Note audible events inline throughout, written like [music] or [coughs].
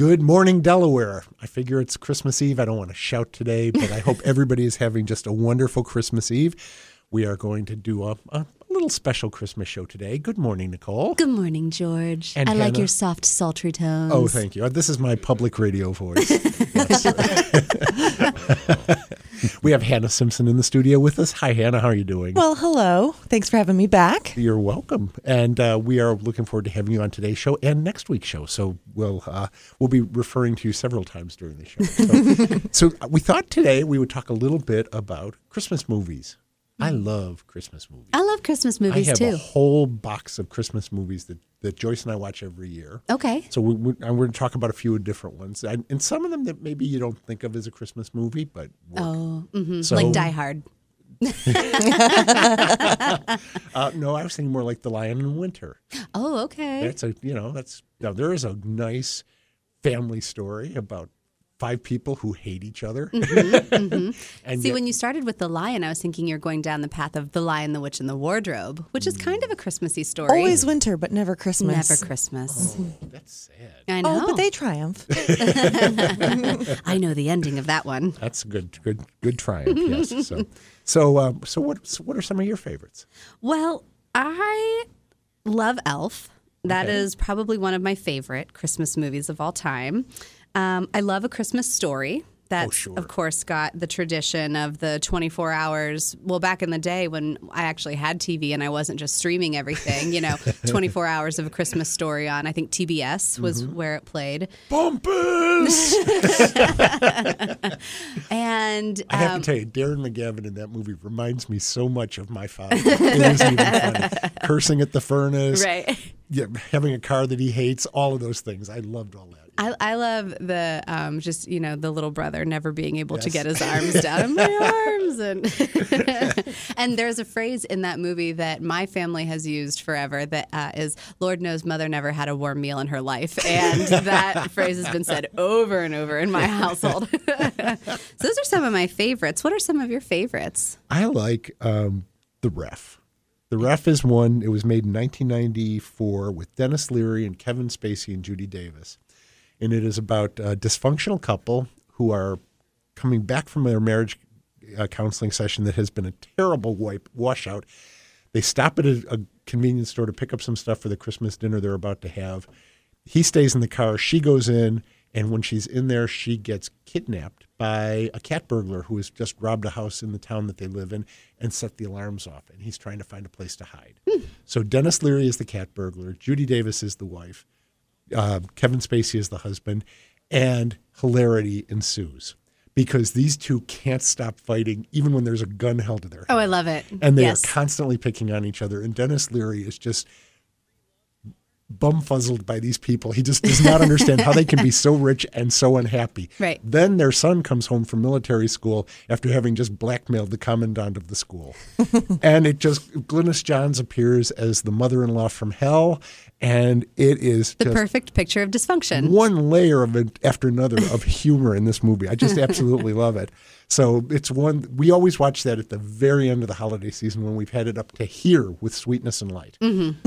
Good morning, Delaware. I figure it's Christmas Eve. I don't want to shout today, but I hope [laughs] everybody is having just a wonderful Christmas Eve. We are going to do a, a little special Christmas show today. Good morning, Nicole. Good morning, George. And I like Hannah. your soft, sultry tones. Oh, thank you. Uh, this is my public radio voice. [laughs] Yes. [laughs] [laughs] we have Hannah Simpson in the studio with us. Hi, Hannah. How are you doing? Well, hello. Thanks for having me back. You're welcome, and uh, we are looking forward to having you on today's show and next week's show. So we'll uh, we'll be referring to you several times during the show. So, [laughs] so we thought today we would talk a little bit about Christmas movies. I love Christmas movies. I love Christmas movies I have a whole box of Christmas movies that, that Joyce and I watch every year. Okay. So we, we, and we're going to talk about a few different ones, and, and some of them that maybe you don't think of as a Christmas movie, but work. Oh, hmm So- like Die Hard. [laughs] Uh, no, I was thinking more like The Lion in Winter. Oh, okay. That's a you know that's now there is a nice family story about five people who hate each other. [laughs] and Mm-hmm, See, yet- when you started with The Lion, I was thinking you're going down the path of The Lion, the Witch, and the Wardrobe, which is kind of a Christmassy story. Always winter, but never Christmas. Never Christmas. that's sad. I know. Oh, but they triumph. [laughs] [laughs] I know the ending of that one. That's a good good good triumph. yes. So so um, so what so what are some of your favorites? Well, I love Elf. That is Okay. probably one of my favorite Christmas movies of all time. Um, I love A Christmas Story. That's, sure. of course, got the tradition of the 24 hours. Well, back in the day when I actually had TV and I wasn't just streaming everything, you know, [laughs] 24 hours of A Christmas Story on, I think TBS was where it played. Bumpus! [laughs] And I have um, to tell you, Darren McGavin in that movie reminds me so much of my father. It isn't even funny. [laughs] Cursing at the furnace, right. Yeah, having a car that he hates, all of those things. I loved all that. I, I love the um, just you know the little brother never being able to get his [laughs] arms down my arms and [laughs] and there's a phrase in that movie that my family has used forever that uh, is Lord knows mother never had a warm meal in her life and [laughs] that phrase has been said over and over in my household. so those are some of my favorites. What are some of your favorites? I like um, The Ref. The Ref is one, it was made in 1994 with Denis Leary and Kevin Spacey and Judy Davis. And it is about a dysfunctional couple who are coming back from their marriage uh, counseling session that has been a terrible wipe, washout. They stop at a, a convenience store to pick up some stuff for the Christmas dinner they're about to have. He stays in the car, she goes in, and when she's in there, she gets kidnapped by a cat burglar who has just robbed a house in the town that they live in and set the alarms off. And he's trying to find a place to hide. So Denis Leary is the cat burglar, Judy Davis is the wife, uh, Kevin Spacey is the husband, and hilarity ensues because these two can't stop fighting even when there's a gun held to their head Oh, I love it. and they yes. are constantly picking on each other. And Denis Leary is just bumfuzzled by these people. He just does not understand how they can be so rich and so unhappy. [laughs] Right. Then their son comes home from military school after having just blackmailed the commandant of the school. [laughs] and it just, Glynis Johns appears as the mother in law from hell. And it is the perfect picture of dysfunction. one layer of it after another of humor in this movie. I just [laughs] absolutely love it. So it's one we always watch that at the very end of the holiday season when we've had it up to here with sweetness and light.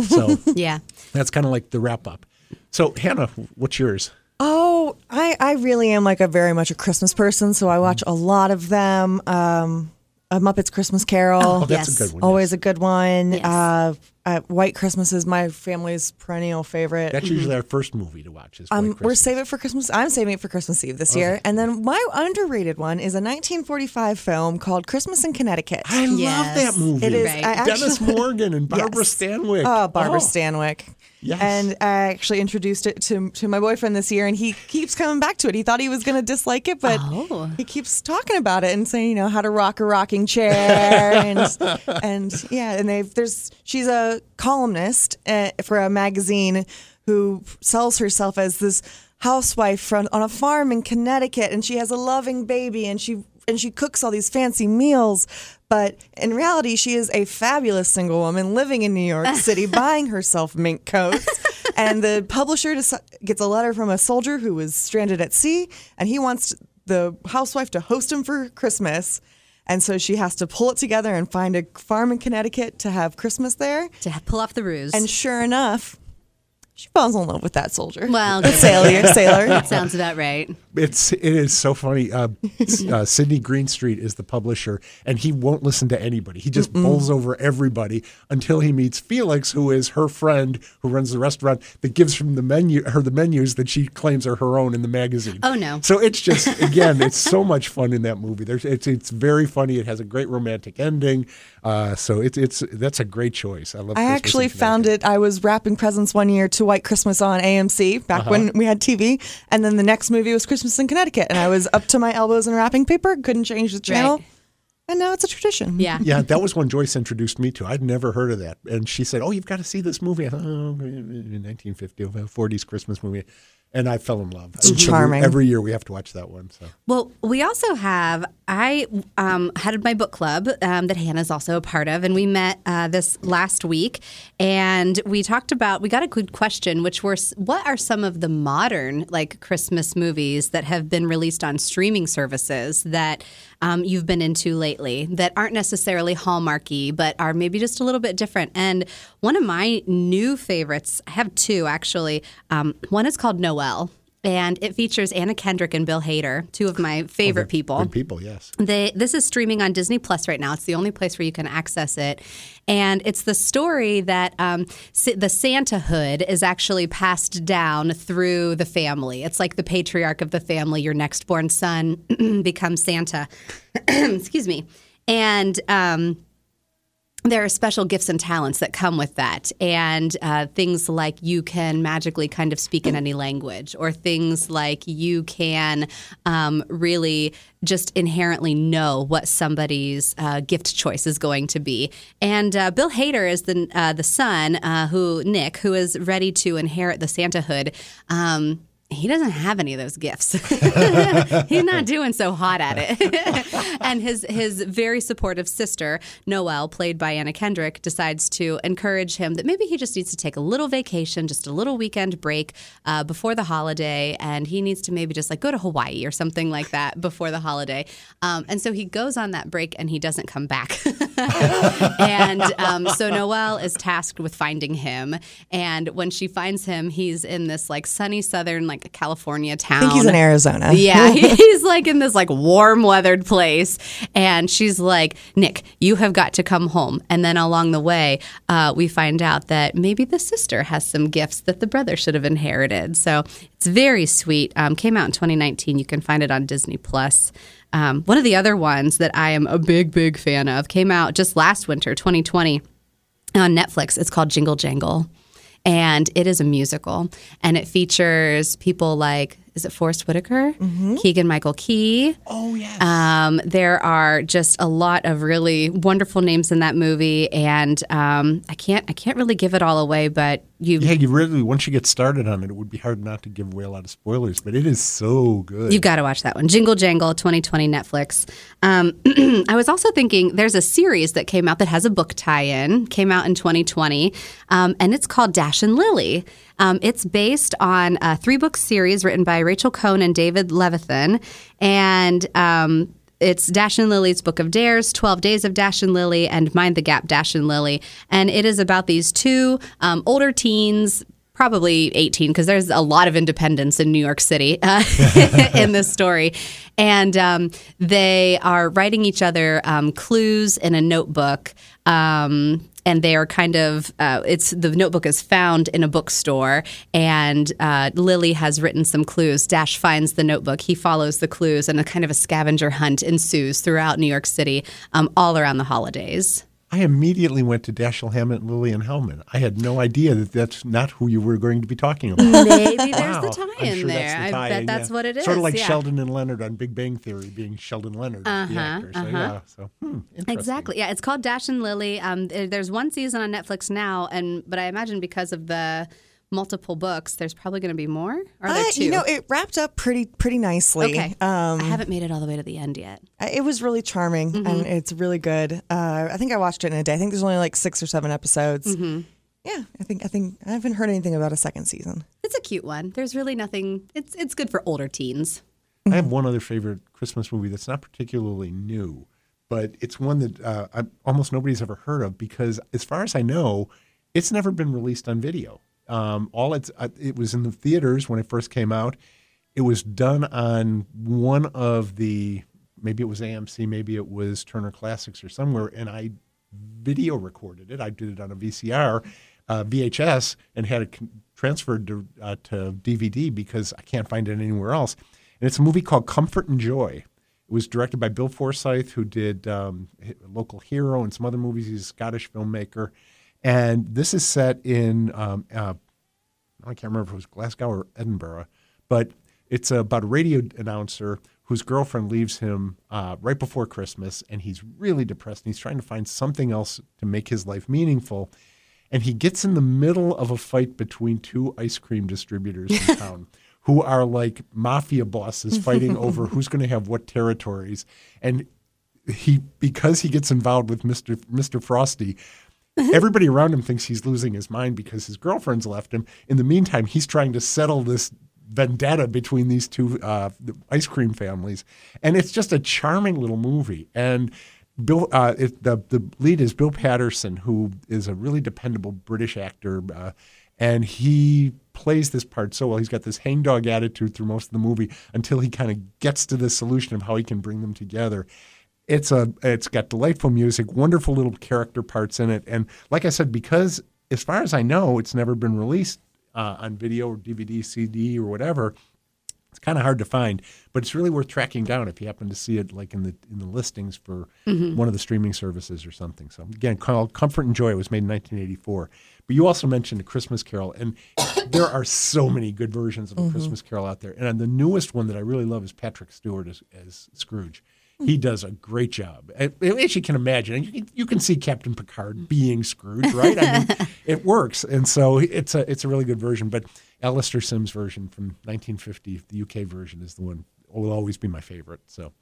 So [laughs] Yeah. that's kind of like the wrap up. So Hannah, what's yours? Oh, I, I really am like a very much a Christmas person, so I watch a lot of them. Um, a Muppets Christmas Carol, Oh, that's yes. a good one. always yes. a good one. Yes. Uh, uh, White Christmas is my family's perennial favorite. That's usually our first movie to watch. Is White Um, we're saving it for Christmas. I'm saving it for Christmas Eve this year. And then my underrated one is a 1945 film called Christmas in Connecticut. I love that movie. It is. Right. I Dennis Morgan and [laughs] Barbara Yes. Stanwyck. Oh, Barbara Oh. Stanwyck. Yes. And I actually introduced it to to my boyfriend this year, and he keeps coming back to it. He thought he was going to dislike it, but Oh. he keeps talking about it and saying, you know, how to rock a rocking chair, and [laughs] and yeah, and they've there's she's a columnist uh, for a magazine who sells herself as this housewife from on a farm in Connecticut, and she has a loving baby, and she and she cooks all these fancy meals. But in reality, she is a fabulous single woman living in New York [laughs] City, buying herself mink coats. and the publisher gets a letter from a soldier who was stranded at sea, and he wants the housewife to host him for Christmas. And so she has to pull it together and find a farm in Connecticut to have Christmas there. To pull off the ruse. And sure enough, she falls in love with that soldier. Well, the sailor, sailor. that [laughs] sounds about right. It's it is so funny. Uh, uh, Sidney Greenstreet is the publisher, and he won't listen to anybody. He just bowls over everybody until he meets Felix, who is her friend who runs the restaurant that gives from the menu her the menus that she claims are her own in the magazine. Oh, no. So it's [laughs] just again, it's so much fun in that movie. There's it's it's very funny. It has a great romantic ending. Uh, so it's it's that's a great choice. I love. I Christmas actually found it. I was wrapping presents one year to White Christmas on AMC back when Uh-huh. we had TV, and then the next movie was Christmas in Connecticut, and I was up to my elbows in wrapping paper, couldn't change the channel, Right. and now it's a tradition. Yeah. Yeah, that was when Joyce introduced me to. I'd never heard of that, and she said, "Oh, you've got to see this movie." I thought, "Oh, 1950, 40s Christmas movie," and I fell in love. It's Every- charming. Every year we have to watch that one. So Well, we also have, I um, had my book club um, that Hannah's also a part of, and we met uh, this last week. And we talked about, we got a good question, which were what are some of the modern, like Christmas movies that have been released on streaming services that um, you've been into lately that aren't necessarily Hallmarky, but are maybe just a little bit different? And one of my new favorites, I have two actually. Um, one is called Noelle. And it features Anna Kendrick and Bill Hader, two of my favorite people. good people, yes. They, this is streaming on Disney Plus right now. It's the only place where you can access it. And it's the story that um, the Santa hood is actually passed down through the family. It's like the patriarch of the family, your next born son [clears throat] becomes Santa. [clears throat] Excuse me. And um, there are special gifts and talents that come with that, and uh, things like you can magically kind of speak in any language, or things like you can um, really just inherently know what somebody's uh, gift choice is going to be. And uh, Bill Hader is the uh, the son uh, who Nick, who is ready to inherit the Santa hood. Um, he doesn't have any of those gifts. [laughs] [laughs] He's not doing so hot at it. [laughs] and his his very supportive sister, Noelle, played by Anna Kendrick, decides to encourage him that maybe he just needs to take a little vacation, just a little weekend break uh, before the holiday, and he needs to maybe just like go to Hawaii or something like that before the holiday. Um, and so he goes on that break and he doesn't come back. and um, so Noelle is tasked with finding him. And when she finds him, he's in this like sunny southern like California town. I think he's in Arizona. Yeah, [laughs] he's like in this like warm weathered place. And she's like, Nick, you have got to come home. And then along the way, uh, we find out that maybe the sister has some gifts that the brother should have inherited. So it's very sweet. Um, came out in 2019. You can find it on Disney Plus. Um, one of the other ones that I am a big, big fan of came out just last winter, 2020 on Netflix. It's called Jingle Jangle. And it is a musical. And it features people like, is it Forest Whitaker? Keegan Michael Key. Oh yes. Um, there are just a lot of really wonderful names in that movie. And um, I can't I can't really give it all away, but you yeah, you really once you get started on it, it would be hard not to give away a lot of spoilers. But it is so good. You've got to watch that one. Jingle Jangle 2020 Netflix. Um, [clears throat] I was also thinking there's a series that came out that has a book tie in, came out in 2020, um, and it's called Dash and Lily. Um, it's based on a three book series written by Rachel Cohn and David Levithan. And um, it's Dash and Lily's Book of Dares, 12 Days of Dash and Lily, and Mind the Gap Dash and Lily. And it is about these two um, older teens, probably 18 because there's a lot of independence in New York City uh, [laughs] in this story. And um, they are writing each other um, clues in a notebook. Um, and they are kind of uh, it's the notebook is found in a bookstore and uh, lily has written some clues. Dash finds the notebook. He follows the clues and a kind of a scavenger hunt ensues throughout new york city um, all around the holidays I immediately went to Dashiell Hammett Lily, and Lillian Hellman. I had no idea that that's not who you were going to be talking about. [laughs] maybe there's the tie in sure there that's the i tie-in, bet that's yeah. what it is Sort of like yeah. Sheldon and Leonard on Big Bang Theory being Sheldon Leonard, the actor. So yeah, so hmm. Exactly. Yeah, it's called Dash and Lily. Um, there's one season on Netflix now, and but I imagine because of the multiple books, there's probably going to be more. Or are there Uh, two? you know, it wrapped up pretty pretty nicely. okay. Um, I haven't made it all the way to the end yet. it was really charming Mm-hmm. and it's really good. Uh, I think I watched it in a day. I think there's only like six or seven episodes. Mm-hmm. Yeah, I think I think I haven't heard anything about a second season. It's a cute one. There's really nothing. It's it's good for older teens. I have one other favorite Christmas movie that's not particularly new, but it's one that uh, I, almost nobody's ever heard of because, as far as I know, it's never been released on video. Um, all it's uh, it was in the theaters when it first came out. It was done on one of the maybe it was AMC, maybe it was Turner Classics or somewhere, and I video recorded it. I did it on a VCR, uh, VHS, and had it transferred to, uh, to DVD because I can't find it anywhere else. And it's a movie called Comfort and Joy. It was directed by Bill Forsyth, who did um, Local Hero and some other movies. He's a Scottish filmmaker. And this is set in, um, uh, I can't remember if it was Glasgow or Edinburgh, but it's about a radio announcer whose girlfriend leaves him uh, right before Christmas, and he's really depressed. And he's trying to find something else to make his life meaningful. And he gets in the middle of a fight between two ice cream distributors in [laughs] town who are like mafia bosses fighting over [laughs] who's going to have what territories. And he, because he gets involved with Mr. Mr. Frosty, [laughs] everybody around him thinks he's losing his mind because his girlfriend's left him. In the meantime, he's trying to settle this vendetta between these two uh, ice cream families, and it's just a charming little movie. And Bill, uh, it, the the lead is Bill Paterson, who is a really dependable British actor, uh, and he plays this part so well. He's got this hangdog attitude through most of the movie until he kind of gets to the solution of how he can bring them together. It's a it's got delightful music, wonderful little character parts in it, and like I said, because as far as I know, it's never been released uh, on video or DVD, CD, or whatever. It's kind of hard to find, but it's really worth tracking down if you happen to see it like in the in the listings for mm-hmm. one of the streaming services or something. So again, called Comfort and Joy. It was made in 1984. But you also mentioned a Christmas Carol, and there are so many good versions of a mm-hmm. Christmas Carol out there. And uh, the newest one that I really love is Patrick Stewart as, as Scrooge. He does a great job. As you can imagine, you can, you can see Captain Picard being Scrooge, right? I mean, [laughs] it works, and so it's a it's a really good version. But Alastair Sim's version from 1950, the UK version, is the one will always be my favorite. So,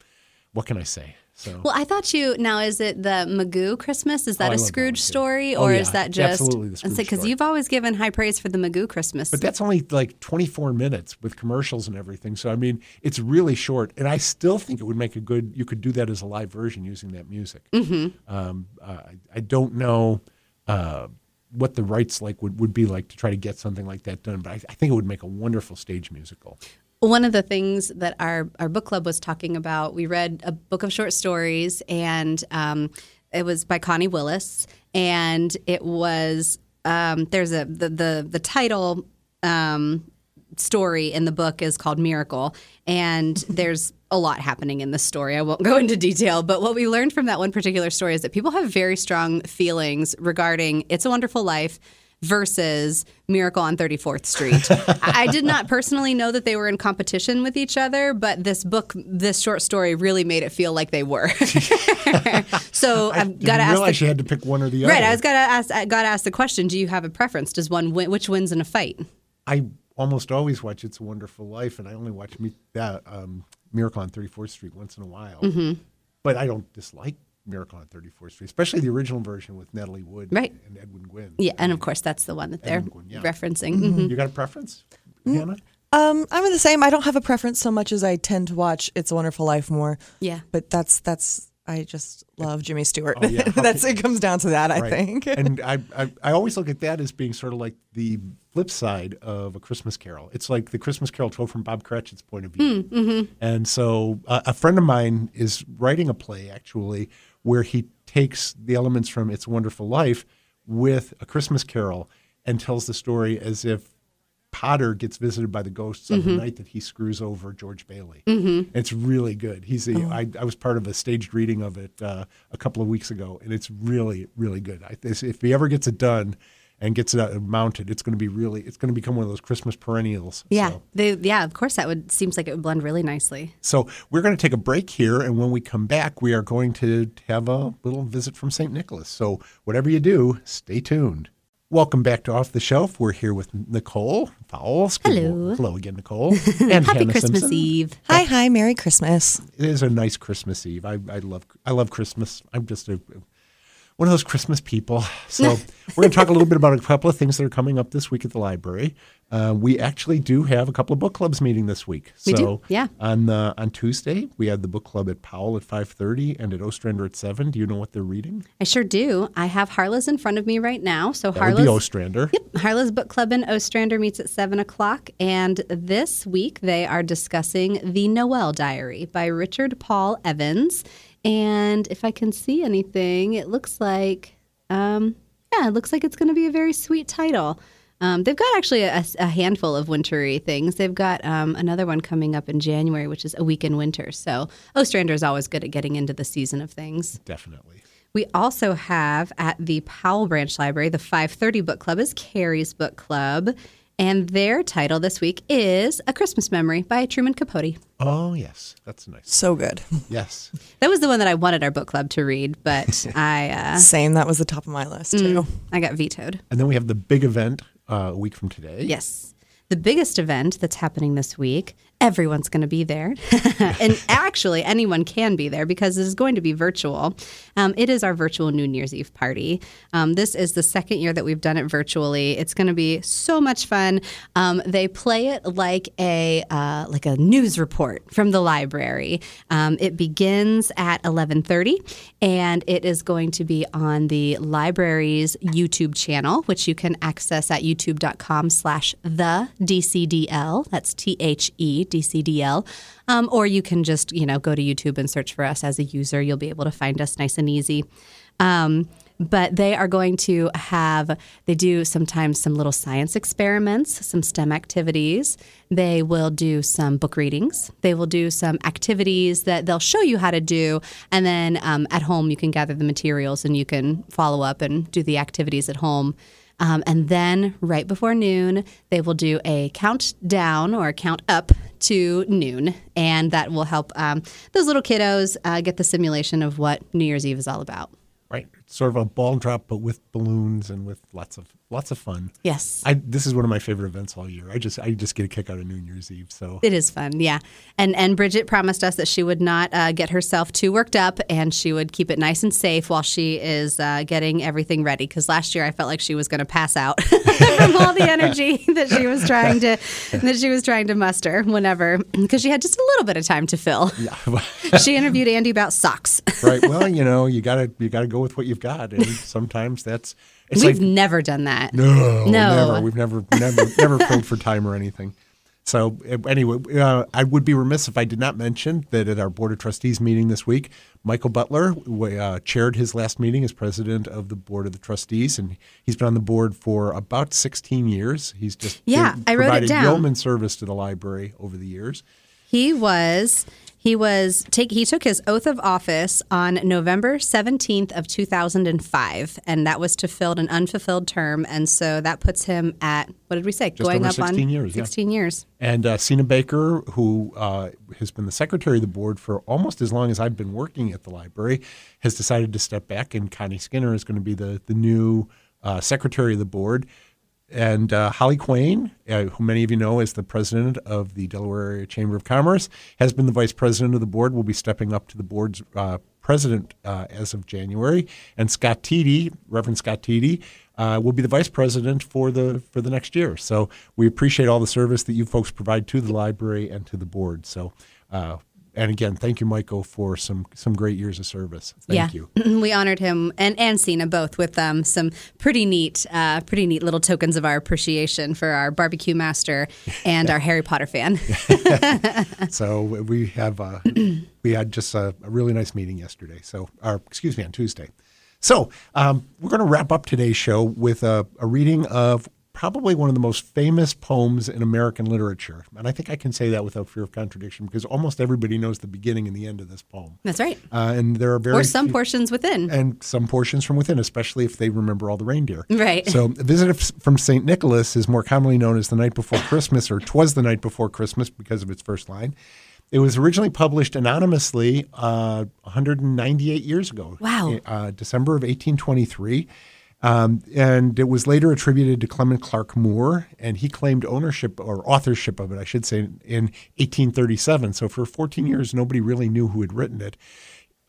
what can I say? So, Well, I thought you now is it the Magoo Christmas? Is Oh, that a love that Scrooge story, Oh, or yeah, is that just absolutely the Scrooge Because you've always given high praise for the Magoo Christmas. But that's only like 24 minutes with commercials and everything. So I mean, it's really short, and I still think it would make a good. You could do that as a live version using that music. Mm-hmm. Um, uh, I, I don't know uh, what the rights like would, would be like to try to get something like that done, but I, I think it would make a wonderful stage musical. One of the things that our, our book club was talking about, we read a book of short stories, and um, it was by Connie Willis, and it was um, there's a the the, the title um, story in the book is called Miracle, and [laughs] there's a lot happening in this story. I won't go into detail, but what we learned from that one particular story is that people have very strong feelings regarding It's a Wonderful Life versus Miracle on 34th Street. I did not personally know that they were in competition with each other, but this book, this short story really made it feel like they were. [laughs] so I've got to ask realize the, you had to pick one or the other. Right, I was got to ask I got to ask the question, do you have a preference? Does one win, which wins in a fight? I almost always watch It's a Wonderful Life, and I only watch me, uh, um, Miracle on 34th Street once in a while. Mm-hmm. But I don't dislike Miracle on 34th Street, especially the original version with Natalie Wood Right. and Edwin Gwenn. Yeah, and of course that's the one that they're Gwenn, yeah. referencing. Mhm. You got a preference, Mm. Hannah? Um, I'm the same. I don't have a preference so much as I tend to watch It's a Wonderful Life more. Yeah. But that's that's I just love Jimmy Stewart. Oh, yeah. [laughs] that's it comes down to that, I Right. think. [laughs] and I, I, I always look at that as being sort of like the flip side of a Christmas Carol. It's like the Christmas Carol told from Bob Cratchit's point of view. mm-hmm. And so uh, a friend of mine is writing a play actually where he takes the elements from It's a Wonderful Life with a Christmas Carol and tells the story as if Potter gets visited by the ghosts on Mm-hmm. the night that he screws over George Bailey. It's really good. He's a, I, I was part of a staged reading of it uh, a couple of weeks ago, and it's really, really good. I, if he ever gets it done and gets it uh, mounted, it's going to be really, it's going to become one of those Christmas perennials. Yeah, So- they, yeah. Of course, that would seems like it would blend really nicely. so we're going to take a break here, and when we come back, we are going to have a little visit from St. Nicholas. So whatever you do, stay tuned. Welcome back to Off the Shelf. We're here with Nicole Fowles. Hello. Hello again, Nicole. [laughs] And Happy Hannah Christmas Simpson. Eve. hi, hi, Merry Christmas. It is a nice Christmas Eve. I, I love I love Christmas. I'm just a one of those Christmas people. [laughs] So we're going to talk a little bit about a couple of things that are coming up this week at the library. Uh, we actually do have a couple of book clubs meeting this week. We so do, yeah. On uh, on Tuesday, we have the book club at Powell at five thirty and at Ostrander at seven. Do you know what they're reading? I sure do. I have Harlow's in front of me right now. So That be Ostrander. Yep, Harlow's Book Club in Ostrander meets at 7 o'clock. And this week they are discussing The Noel Diary by Richard Paul Evans. And if I can see anything, it looks like, um, yeah, it looks like it's going to be a very sweet title. Um, they've got actually a, a handful of wintry things. They've got um, another one coming up in January, which is A Week in Winter. So Ostrander is always good at getting into the season of things. Definitely. We also have at the Powell Branch Library, the 530 Book Club is Carrie's Book Club. And their title this week is A Christmas Memory by Truman Capote. Oh yes, that's nice. So good. [laughs] Yes. That was the one that I wanted our book club to read, but [laughs] I uh, Same. That was the top of my list too. I got vetoed. And then we have the big event uh, a week from today. Yes. The biggest event that's happening this week, everyone's going to be there. [laughs] and actually, anyone can be there because it is going to be virtual. Um, it is our virtual New Year's Eve party. Um, this is the second year that we've done it virtually. It's going to be so much fun. Um, they play it like a uh, like a news report from the library. Um, it begins at 11:30, and it is going to be on the library's YouTube channel, which you can access at youtube.com/slash the DCDL. That's T H E DCDL. Um, or you can just, you know, go to YouTube and search for us as a user. You'll be able to find us nice and easy. Um, but they are going to have, they do sometimes some little science experiments, some STEM activities. They will do some book readings. They will do some activities that they'll show you how to do. And then um, at home, you can gather the materials and you can follow up and do the activities at home. Um, and then right before noon, they will do a countdown or a count up to noon. And that will help um, those little kiddos uh, get the simulation of what New Year's Eve is all about. Right. It's Sort of a ball drop, but with balloons and with lots of lots of fun. Yes. I this is one of my favorite events all year. I just I just get a kick out of New Year's Eve. So It is fun, yeah. And and Bridget promised us that she would not uh, get herself too worked up, and she would keep it nice and safe while she is uh, getting everything ready. Because last year I felt like she was going to pass out [laughs] from all the energy [laughs] that she was trying to that she was trying to muster whenever because she had just a little bit of time to fill. [laughs] yeah. She interviewed Andy about socks. right. Well, you know, you gotta you gotta go with what you've got, and sometimes that's it's We've like never done that. no, No. never. We've never never never filled for time or anything. So uh, anyway, uh, I would be remiss if I did not mention that at our board of trustees meeting this week, Michael Butler uh, chaired his last meeting as president of the board of the trustees, and he's been on the board for about 16 years. He's just Yeah, been- I wrote it provided down. yeoman service to the library over the years. He was he was take he took his oath of office on November 17th of 2005 and that was to fill an unfulfilled term and so that puts him at what did we say Just over 16 years, yeah. 16 years. And uh, Sina Baker, who uh, has been the secretary of the board for almost as long as I've been working at the library, has decided to step back, and Connie Skinner is going to be the, the new uh, secretary of the board. And uh, Holly Quain, uh, who many of you know is the president of the Delaware Area Chamber of Commerce, has been the vice president of the board, will be stepping up to the board's uh, president uh, as of January. And Scott Teedy, Reverend Scott Teedy, uh, will be the vice president for the for the next year. So we appreciate all the service that you folks provide to the library and to the board. So. And again, thank you, Michael, for some some great years of service. Thank yeah. you. [laughs] we honored him and and Cena both with um, some pretty neat uh, pretty neat little tokens of our appreciation for our barbecue master and our [laughs] Harry Potter fan. [laughs] So we have uh, [clears throat] we had just a, a really nice meeting yesterday. So, or excuse me, on Tuesday. So um, we're going to wrap up today's show with a, a reading of probably one of the most famous poems in American literature, and I think I can say that without fear of contradiction because almost everybody knows the beginning and the end of this poem. That's right. Uh, and there are very Or some few- portions within. and some portions from within, especially if they remember all the reindeer. Right. So, a visit from St. Nicholas is more commonly known as the night before Christmas, or twas the night before Christmas because of its first line. It was originally published anonymously uh, 198 years ago. Wow. Uh, December of 1823. Um, and it was later attributed to Clement Clarke Moore, and he claimed ownership or authorship of it, I should say, in 1837. So for 14 years, nobody really knew who had written it.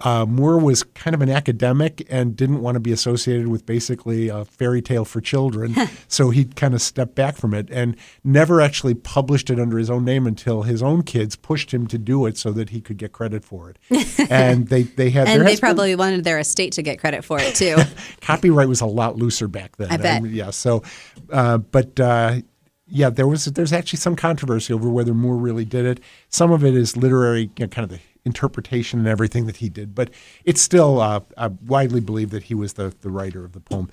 Uh, Moore was kind of an academic and didn't want to be associated with basically a fairy tale for children. [laughs] so he kind of stepped back from it and never actually published it under his own name until his own kids pushed him to do it so that he could get credit for it. [laughs] and they, they had And they has been- probably wanted their estate to get credit for it too. [laughs] copyright was a lot looser back then. I bet. yeah. So, uh, but uh, yeah, there was there's actually some controversy over whether Moore really did it. Some of it is literary, you know, kind of the interpretation and everything that he did, but it's still uh, uh, widely believed that he was the the writer of the poem.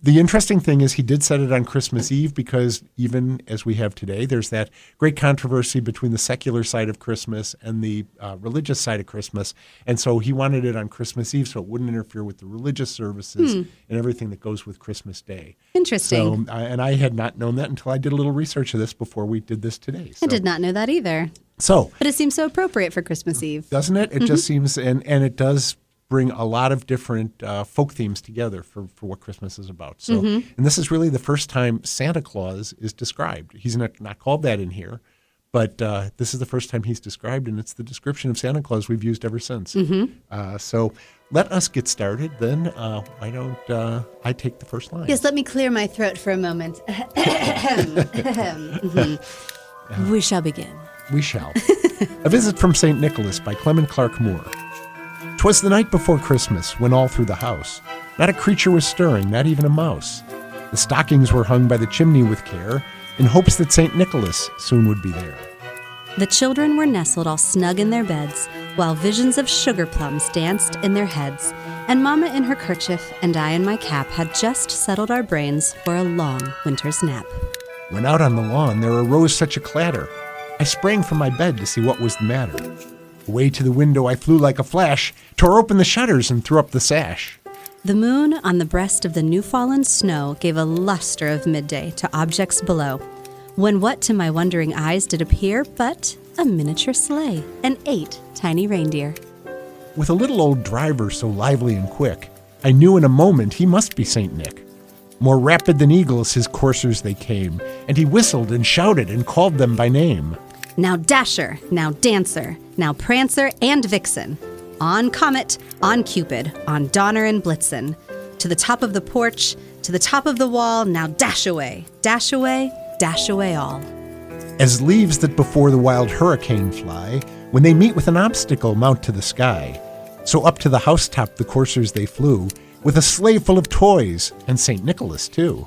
The interesting thing is he did set it on Christmas Eve because even as we have today, there's that great controversy between the secular side of Christmas and the uh, religious side of Christmas. And so he wanted it on Christmas Eve so it wouldn't interfere with the religious services and everything that goes with Christmas Day. Interesting. So, uh, and I had not known that until I did a little research of this before we did this today. So, I did not know that either. So, But it seems so appropriate for Christmas Eve. doesn't it? It just seems, and, and it does bring a lot of different uh, folk themes together for, for what Christmas is about. So, and this is really the first time Santa Claus is described. He's not, not called that in here, but uh, this is the first time he's described, and it's the description of Santa Claus we've used ever since. Uh, so, let us get started then. Uh, why don't uh, I take the first line? Yes, let me clear my throat for a moment. [coughs] [coughs] [coughs] Mhm. We shall begin. We shall. a visit from St. Nicholas by Clement Clarke Moore. 'Twas the night before Christmas, when all through the house not a creature was stirring, not even a mouse. The stockings were hung by the chimney with care, in hopes that St. Nicholas soon would be there. The children were nestled all snug in their beds, while visions of sugar plums danced in their heads. And Mamma in her kerchief and I in my cap had just settled our brains for a long winter's nap. When out on the lawn there arose such a clatter, I sprang from my bed to see what was the matter. Away to the window I flew like a flash, tore open the shutters and threw up the sash. The moon on the breast of the new fallen snow gave a luster of midday to objects below, when what to my wondering eyes did appear but a miniature sleigh and eight tiny reindeer. With a little old driver so lively and quick, I knew in a moment he must be St. Nick. More rapid than eagles his coursers they came, and he whistled and shouted and called them by name. Now Dasher, now Dancer, now Prancer and Vixen. On Comet, on Cupid, on Donner and Blitzen. To the top of the porch, to the top of the wall, now dash away, dash away, dash away all. As leaves that before the wild hurricane fly, when they meet with an obstacle mount to the sky. So up to the housetop the coursers they flew, with a sleigh full of toys, and St. Nicholas too.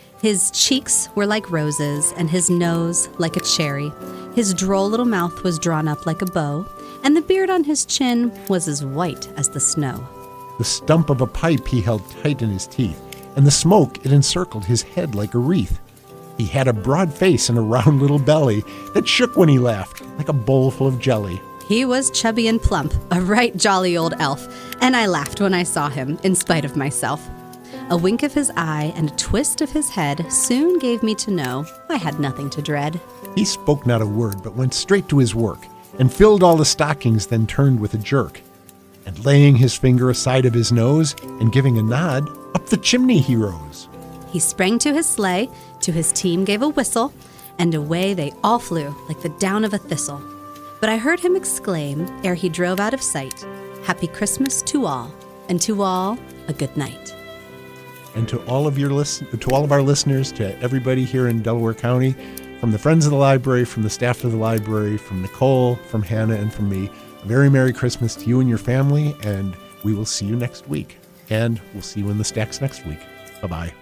His cheeks were like roses, and his nose like a cherry. His droll little mouth was drawn up like a bow, and the beard on his chin was as white as the snow. The stump of a pipe he held tight in his teeth, and the smoke it encircled his head like a wreath. He had a broad face and a round little belly that shook when he laughed, like a bowl full of jelly. He was chubby and plump, a right jolly old elf, and I laughed when I saw him, in spite of myself. A wink of his eye and a twist of his head soon gave me to know I had nothing to dread. He spoke not a word, but went straight to his work, and filled all the stockings, then turned with a jerk. And laying his finger aside of his nose, and giving a nod, up the chimney he rose. He sprang to his sleigh, to his team gave a whistle, and away they all flew like the down of a thistle. But I heard him exclaim, ere he drove out of sight, Happy Christmas to all, and to all a good night. And to all of your listen, to all of our listeners, to everybody here in Delaware County, from the friends of the library, from the staff of the library, from Nicole, from Hannah, and from me, a very Merry Christmas to you and your family, and we will see you next week. And we'll see you in the stacks next week. Bye bye.